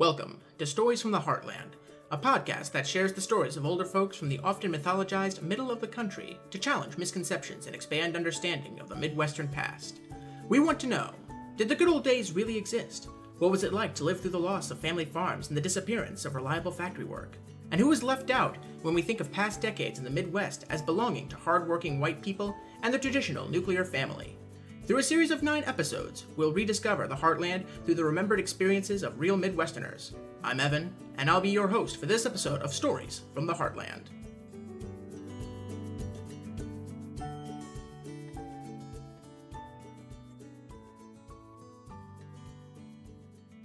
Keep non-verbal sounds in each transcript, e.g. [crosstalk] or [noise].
Welcome to Stories from the Heartland, a podcast that shares the stories of older folks from the often mythologized middle of the country to challenge misconceptions and expand understanding of the Midwestern past. We want to know did the good old days really exist? What was it like to live through the loss of family farms and the disappearance of reliable factory work? And who was left out when we think of past decades in the Midwest as belonging to hardworking white people and the traditional nuclear family? Through a series of nine episodes, we'll rediscover the heartland through the remembered experiences of real Midwesterners. I'm Evan, and I'll be your host for this episode of Stories from the Heartland.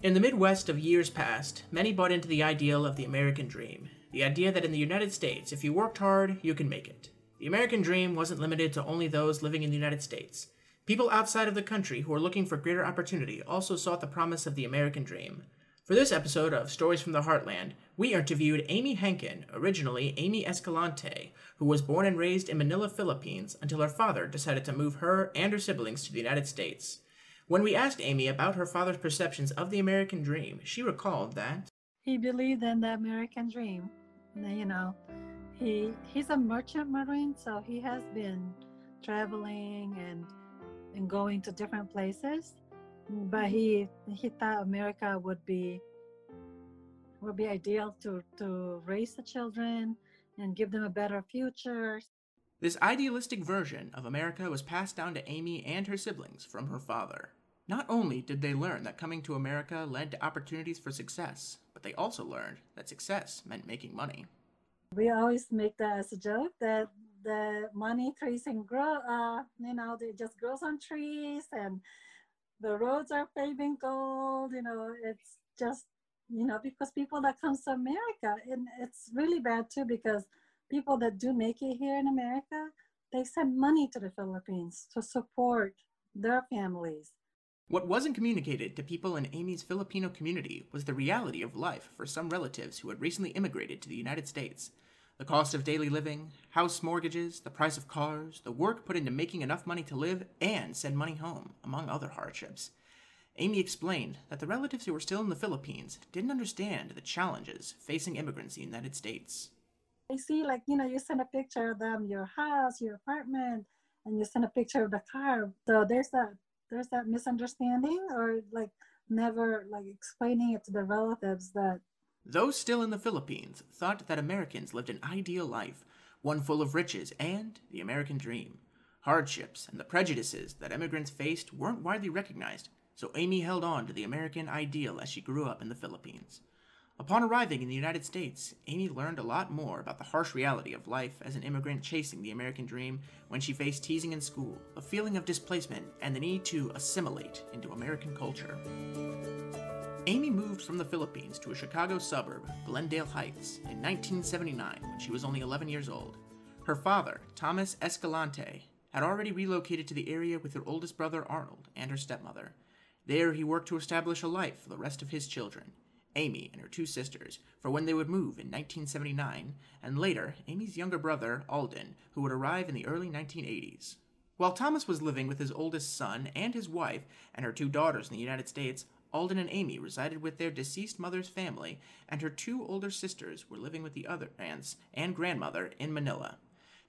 In the Midwest of years past, many bought into the ideal of the American dream. The idea that in the United States, if you worked hard, you can make it. The American dream wasn't limited to only those living in the United States. People outside of the country who are looking for greater opportunity also sought the promise of the American dream. For this episode of Stories from the Heartland, we interviewed Amy Henkin, originally Amy Escalante, who was born and raised in Manila, Philippines, until her father decided to move her and her siblings to the United States. When we asked Amy about her father's perceptions of the American dream, she recalled that he believed in the American dream. You know, he he's a merchant marine, so he has been traveling and and going to different places. But mm-hmm. he he thought America would be would be ideal to to raise the children and give them a better future. This idealistic version of America was passed down to Amy and her siblings from her father. Not only did they learn that coming to America led to opportunities for success, but they also learned that success meant making money. We always make that as a joke that the money trees and grow, uh, you know, it just grows on trees and the roads are paving gold, you know, it's just, you know, because people that comes to America, and it's really bad too, because people that do make it here in America, they send money to the Philippines to support their families. What wasn't communicated to people in Amy's Filipino community was the reality of life for some relatives who had recently immigrated to the United States the cost of daily living, house mortgages, the price of cars, the work put into making enough money to live and send money home, among other hardships. Amy explained that the relatives who were still in the Philippines didn't understand the challenges facing immigrants in the United States. They see, like, you know, you send a picture of them, your house, your apartment, and you send a picture of the car. So there's that there's that misunderstanding or like never like explaining it to the relatives that those still in the Philippines thought that Americans lived an ideal life, one full of riches and the American dream. Hardships and the prejudices that immigrants faced weren't widely recognized, so Amy held on to the American ideal as she grew up in the Philippines. Upon arriving in the United States, Amy learned a lot more about the harsh reality of life as an immigrant chasing the American dream when she faced teasing in school, a feeling of displacement, and the need to assimilate into American culture. Amy moved from the Philippines to a Chicago suburb, Glendale Heights, in 1979 when she was only 11 years old. Her father, Thomas Escalante, had already relocated to the area with her oldest brother Arnold and her stepmother. There he worked to establish a life for the rest of his children, Amy and her two sisters, for when they would move in 1979, and later Amy's younger brother, Alden, who would arrive in the early 1980s. While Thomas was living with his oldest son and his wife and her two daughters in the United States, Alden and Amy resided with their deceased mother's family, and her two older sisters were living with the other aunts and grandmother in Manila.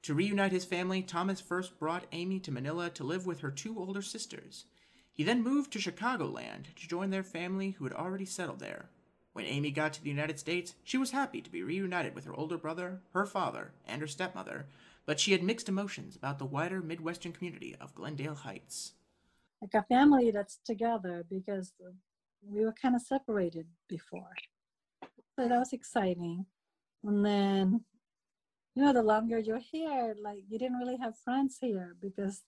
To reunite his family, Thomas first brought Amy to Manila to live with her two older sisters. He then moved to Chicagoland to join their family who had already settled there. When Amy got to the United States, she was happy to be reunited with her older brother, her father, and her stepmother, but she had mixed emotions about the wider Midwestern community of Glendale Heights. Like a family that's together because we were kind of separated before. So that was exciting. And then, you know, the longer you're here, like you didn't really have friends here because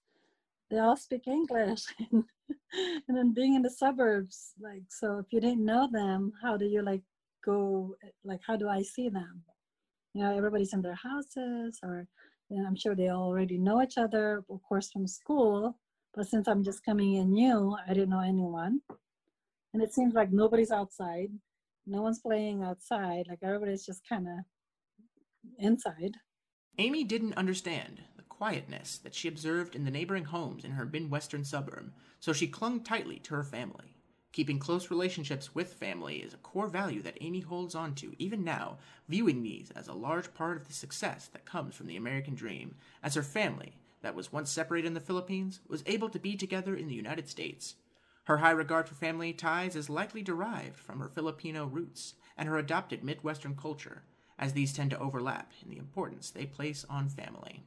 they all speak English. [laughs] and then being in the suburbs, like, so if you didn't know them, how do you like go, like, how do I see them? You know, everybody's in their houses or, you know, I'm sure they already know each other, of course, from school. But since I'm just coming in new, I didn't know anyone and it seems like nobody's outside. No one's playing outside. Like everybody's just kind of inside. Amy didn't understand the quietness that she observed in the neighboring homes in her midwestern suburb so she clung tightly to her family. Keeping close relationships with family is a core value that Amy holds on to even now, viewing these as a large part of the success that comes from the American dream, as her family, that was once separated in the Philippines, was able to be together in the United States. Her high regard for family ties is likely derived from her Filipino roots and her adopted Midwestern culture, as these tend to overlap in the importance they place on family.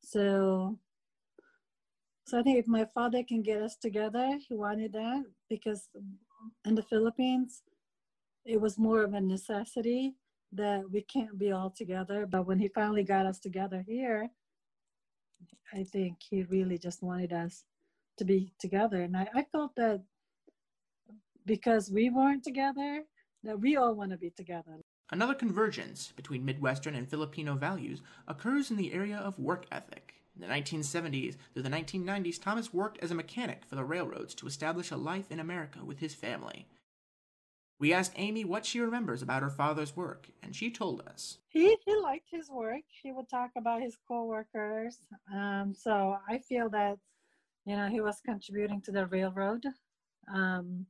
So, so I think if my father can get us together, he wanted that because in the Philippines, it was more of a necessity that we can't be all together. But when he finally got us together here, I think he really just wanted us to be together. And I, I felt that because we weren't together, that we all want to be together. Another convergence between Midwestern and Filipino values occurs in the area of work ethic. In the 1970s through the 1990s, Thomas worked as a mechanic for the railroads to establish a life in America with his family. We asked Amy what she remembers about her father's work, and she told us. He, he liked his work. He would talk about his coworkers. Um, so I feel that, you know, he was contributing to the railroad. Um,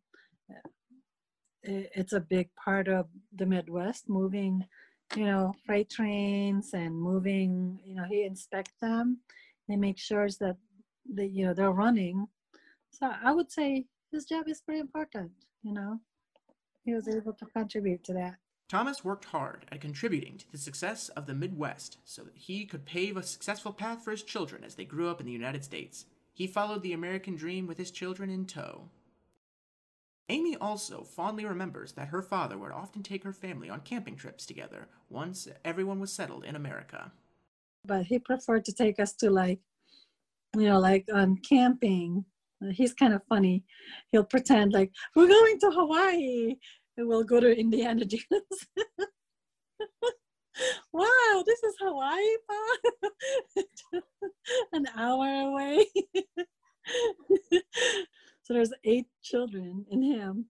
it, it's a big part of the Midwest, moving, you know, freight trains and moving, you know, he inspect them. He makes sure that, that, you know, they're running. So I would say his job is pretty important, you know he was able to contribute to that. Thomas worked hard at contributing to the success of the Midwest so that he could pave a successful path for his children as they grew up in the United States. He followed the American dream with his children in tow. Amy also fondly remembers that her father would often take her family on camping trips together once everyone was settled in America. But he preferred to take us to like, you know, like on camping he's kind of funny. He'll pretend like we're going to Hawaii and we'll go to Indiana Dunes. [laughs] wow, this is Hawaii, [laughs] An hour away. [laughs] so there's eight children in him,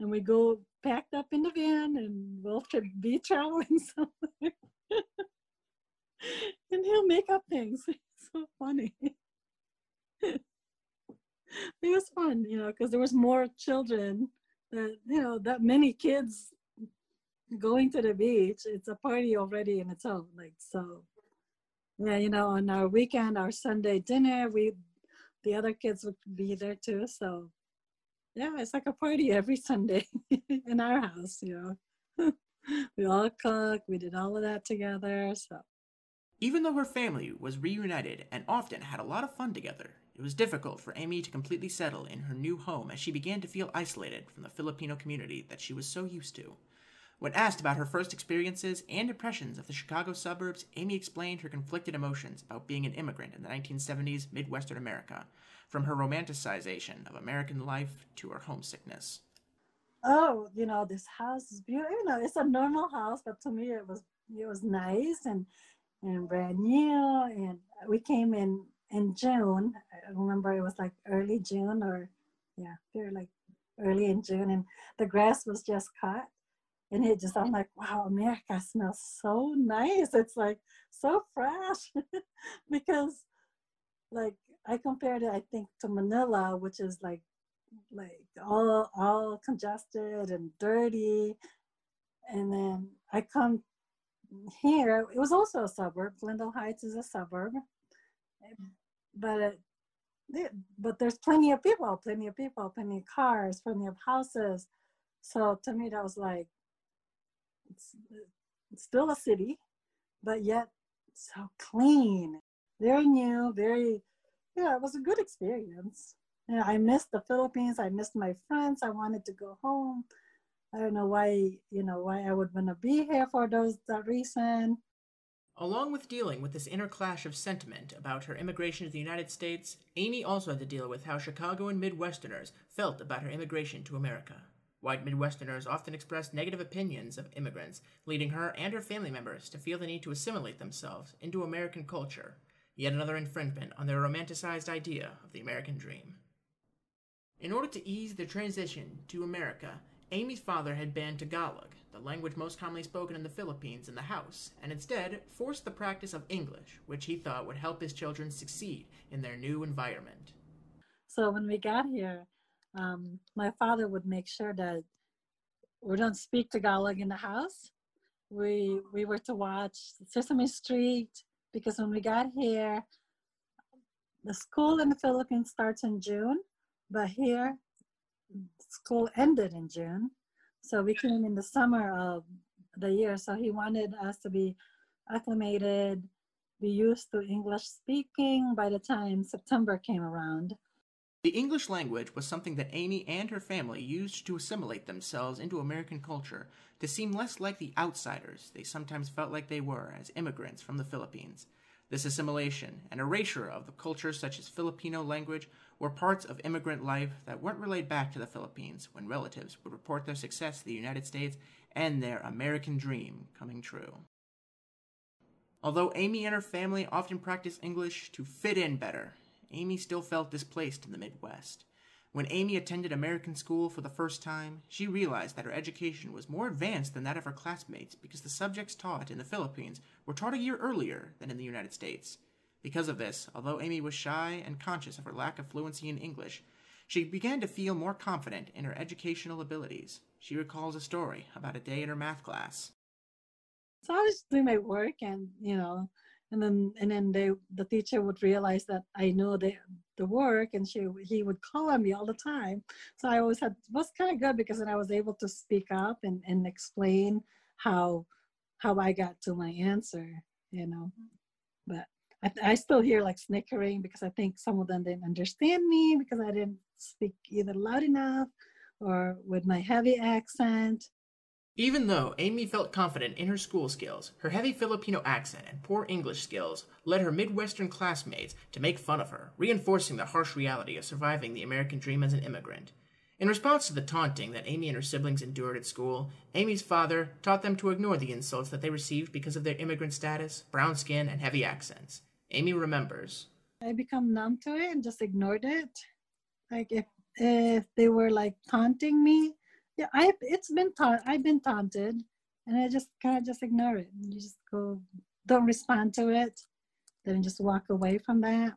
and we go packed up in the van, and we'll be traveling [laughs] somewhere. and he'll make up things. So funny it was fun, you know, because there was more children that you know that many kids going to the beach. It's a party already in its own. Like so, yeah, you know, on our weekend, our Sunday dinner, we the other kids would be there too. So yeah, it's like a party every Sunday [laughs] in our house. You know, [laughs] we all cook. We did all of that together. So. Even though her family was reunited and often had a lot of fun together, it was difficult for Amy to completely settle in her new home as she began to feel isolated from the Filipino community that she was so used to. When asked about her first experiences and impressions of the Chicago suburbs, Amy explained her conflicted emotions about being an immigrant in the 1970s Midwestern America, from her romanticization of American life to her homesickness. Oh, you know, this house is beautiful. You know, it's a normal house, but to me it was it was nice and and brand new. And we came in in June. I remember it was like early June or yeah, very like early in June, and the grass was just cut. And it just, I'm like, wow, America smells so nice. It's like so fresh [laughs] because, like, I compared it, I think, to Manila, which is like, like all all congested and dirty. And then I come here. It was also a suburb. Glendale Heights is a suburb, but but there's plenty of people, plenty of people, plenty of cars, plenty of houses. So to me, that was like, it's, it's still a city, but yet so clean, very new, very, yeah, it was a good experience. Yeah, I missed the Philippines. I missed my friends. I wanted to go home. I don't know why, you know, why I would want to be here for those that reason. Along with dealing with this inner clash of sentiment about her immigration to the United States, Amy also had to deal with how Chicago and Midwesterners felt about her immigration to America. White Midwesterners often expressed negative opinions of immigrants, leading her and her family members to feel the need to assimilate themselves into American culture, yet another infringement on their romanticized idea of the American dream. In order to ease the transition to America, Amy's father had banned Tagalog, the language most commonly spoken in the Philippines, in the house, and instead forced the practice of English, which he thought would help his children succeed in their new environment. So when we got here, um, my father would make sure that we don't speak Tagalog in the house. We we were to watch Sesame Street because when we got here, the school in the Philippines starts in June, but here school ended in June. So we came in the summer of the year. So he wanted us to be acclimated, be used to English speaking by the time September came around. The English language was something that Amy and her family used to assimilate themselves into American culture, to seem less like the outsiders they sometimes felt like they were as immigrants from the Philippines. This assimilation and erasure of the cultures such as Filipino language were parts of immigrant life that weren't relayed back to the Philippines when relatives would report their success in the United States and their American dream coming true. Although Amy and her family often practiced English to fit in better, Amy still felt displaced in the Midwest. When Amy attended American school for the first time, she realized that her education was more advanced than that of her classmates because the subjects taught in the Philippines were taught a year earlier than in the United States. Because of this, although Amy was shy and conscious of her lack of fluency in English, she began to feel more confident in her educational abilities. She recalls a story about a day in her math class. So I was doing my work and, you know, and then and then they the teacher would realize that I know the the work and she he would call on me all the time. So I always had was kind of good because then I was able to speak up and, and explain how how I got to my answer, you know. But I, I still hear like snickering because I think some of them didn't understand me because I didn't speak either loud enough or with my heavy accent. Even though Amy felt confident in her school skills, her heavy Filipino accent and poor English skills led her Midwestern classmates to make fun of her, reinforcing the harsh reality of surviving the American dream as an immigrant. In response to the taunting that Amy and her siblings endured at school, Amy's father taught them to ignore the insults that they received because of their immigrant status, brown skin, and heavy accents. Amy remembers. I become numb to it and just ignored it. Like if if they were like taunting me, yeah, I it's been taunt I've been taunted, and I just kind of just ignore it. You just go, don't respond to it, then just walk away from that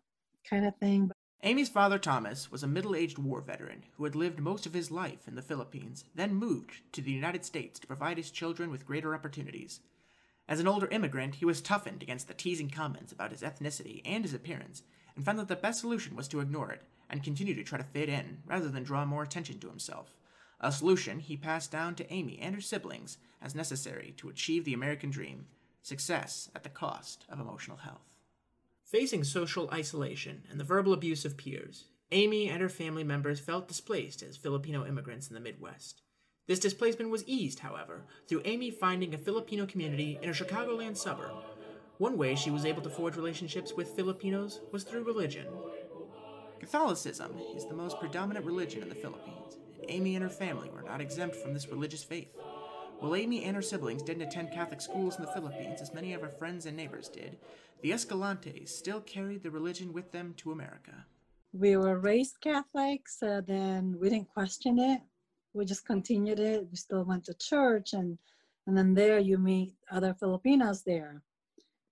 kind of thing. Amy's father, Thomas, was a middle aged war veteran who had lived most of his life in the Philippines, then moved to the United States to provide his children with greater opportunities. As an older immigrant, he was toughened against the teasing comments about his ethnicity and his appearance, and found that the best solution was to ignore it and continue to try to fit in rather than draw more attention to himself. A solution he passed down to Amy and her siblings as necessary to achieve the American dream success at the cost of emotional health. Facing social isolation and the verbal abuse of peers, Amy and her family members felt displaced as Filipino immigrants in the Midwest. This displacement was eased, however, through Amy finding a Filipino community in a Chicagoland suburb. One way she was able to forge relationships with Filipinos was through religion. Catholicism is the most predominant religion in the Philippines, Amy and her family were not exempt from this religious faith. While Amy and her siblings didn't attend Catholic schools in the Philippines as many of her friends and neighbors did, the Escalantes still carried the religion with them to America. We were raised Catholic, so uh, then we didn't question it we just continued it. We still went to church and and then there you meet other Filipinos there,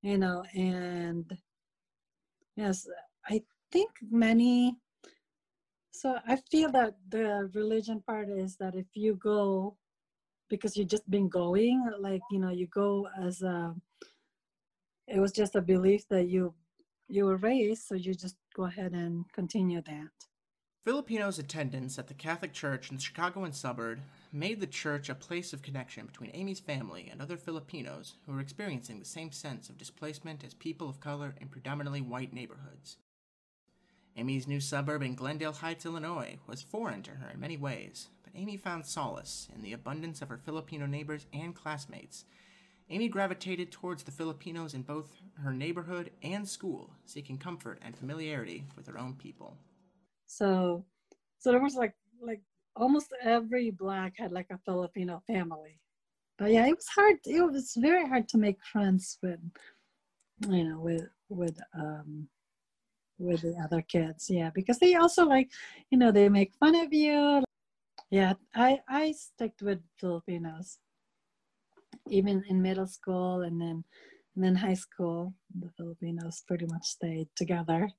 you know, and yes, I think many so I feel that the religion part is that if you go because you've just been going, like you know, you go as a it was just a belief that you you were raised, so you just go ahead and continue that. Filipinos' attendance at the Catholic Church in the Chicagoan suburb made the church a place of connection between Amy's family and other Filipinos who were experiencing the same sense of displacement as people of color in predominantly white neighborhoods. Amy's new suburb in Glendale Heights, Illinois, was foreign to her in many ways, but Amy found solace in the abundance of her Filipino neighbors and classmates. Amy gravitated towards the Filipinos in both her neighborhood and school, seeking comfort and familiarity with her own people. So, so there was like like almost every black had like a Filipino family. But yeah, it was hard. It was very hard to make friends with, you know, with with um with the other kids. Yeah, because they also like, you know, they make fun of you. Yeah, I I stick with Filipinos, even in middle school and then and then high school. The Filipinos pretty much stayed together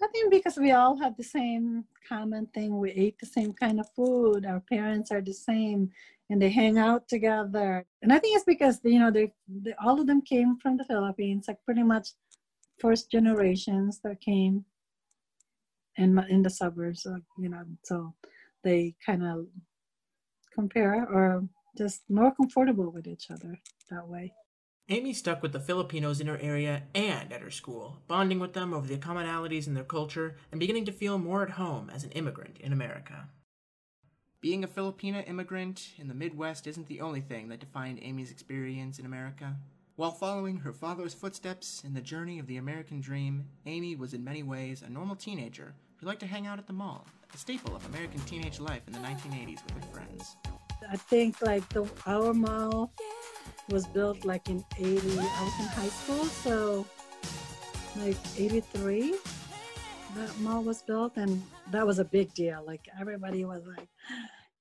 I think because we all have the same common thing. We ate the same kind of food. Our parents are the same, and they hang out together. And I think it's because you know they, they all of them came from the Philippines, like pretty much first generations that came in in the suburbs. you know, so they kind of compare or just more comfortable with each other that way. Amy stuck with the Filipinos in her area and at her school, bonding with them over the commonalities in their culture and beginning to feel more at home as an immigrant in America. Being a Filipina immigrant in the Midwest isn't the only thing that defined Amy's experience in America. While following her father's footsteps in the journey of the American dream, Amy was in many ways a normal teenager who liked to hang out at the mall, a staple of American teenage life in the 1980s with her friends. I think like the our mall was built like in 80. I was in high school, so like 83. That mall was built, and that was a big deal. Like everybody was like,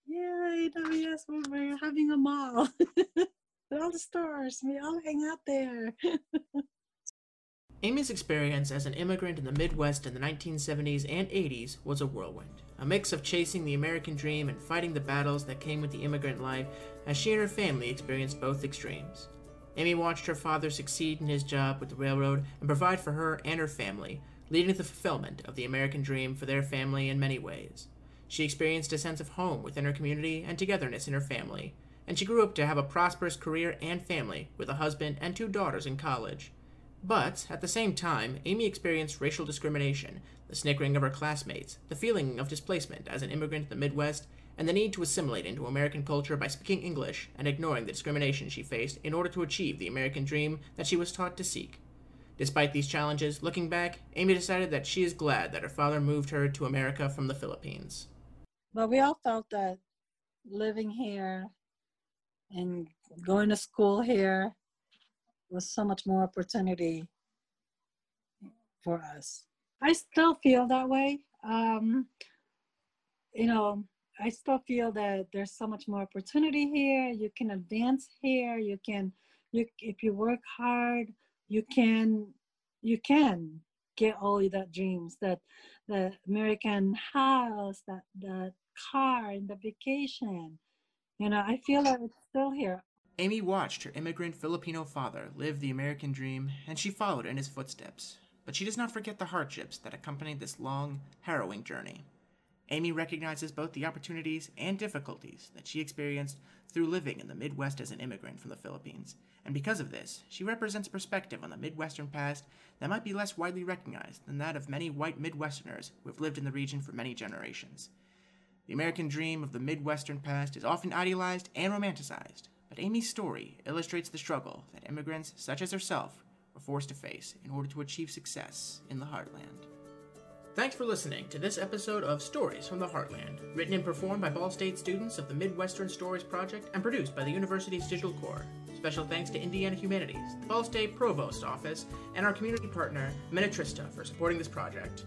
"Yeah, AWS, we're having a mall." [laughs] all the stores, we all hang out there. Amy's experience as an immigrant in the Midwest in the 1970s and 80s was a whirlwind, a mix of chasing the American dream and fighting the battles that came with the immigrant life as she and her family experienced both extremes. Amy watched her father succeed in his job with the railroad and provide for her and her family, leading to the fulfillment of the American dream for their family in many ways. She experienced a sense of home within her community and togetherness in her family, and she grew up to have a prosperous career and family with a husband and two daughters in college. But, at the same time, Amy experienced racial discrimination, the snickering of her classmates, the feeling of displacement as an immigrant in the Midwest, and the need to assimilate into American culture by speaking English and ignoring the discrimination she faced in order to achieve the American dream that she was taught to seek. Despite these challenges, looking back, Amy decided that she is glad that her father moved her to America from the Philippines. But we all felt that living here and going to school here was so much more opportunity for us. I still feel that way. Um, you know, I still feel that there's so much more opportunity here. You can advance here. You can, you if you work hard, you can, you can get all of that dreams that the American house, that the car, and the vacation. You know, I feel that it's still here. Amy watched her immigrant Filipino father live the American dream, and she followed in his footsteps. But she does not forget the hardships that accompanied this long, harrowing journey. Amy recognizes both the opportunities and difficulties that she experienced through living in the Midwest as an immigrant from the Philippines, and because of this, she represents a perspective on the Midwestern past that might be less widely recognized than that of many white Midwesterners who have lived in the region for many generations. The American dream of the Midwestern past is often idealized and romanticized, but Amy's story illustrates the struggle that immigrants such as herself were forced to face in order to achieve success in the heartland. Thanks for listening to this episode of Stories from the Heartland, written and performed by Ball State students of the Midwestern Stories Project and produced by the university's Digital Corps. Special thanks to Indiana Humanities, the Ball State Provost Office, and our community partner, Minnetrista, for supporting this project.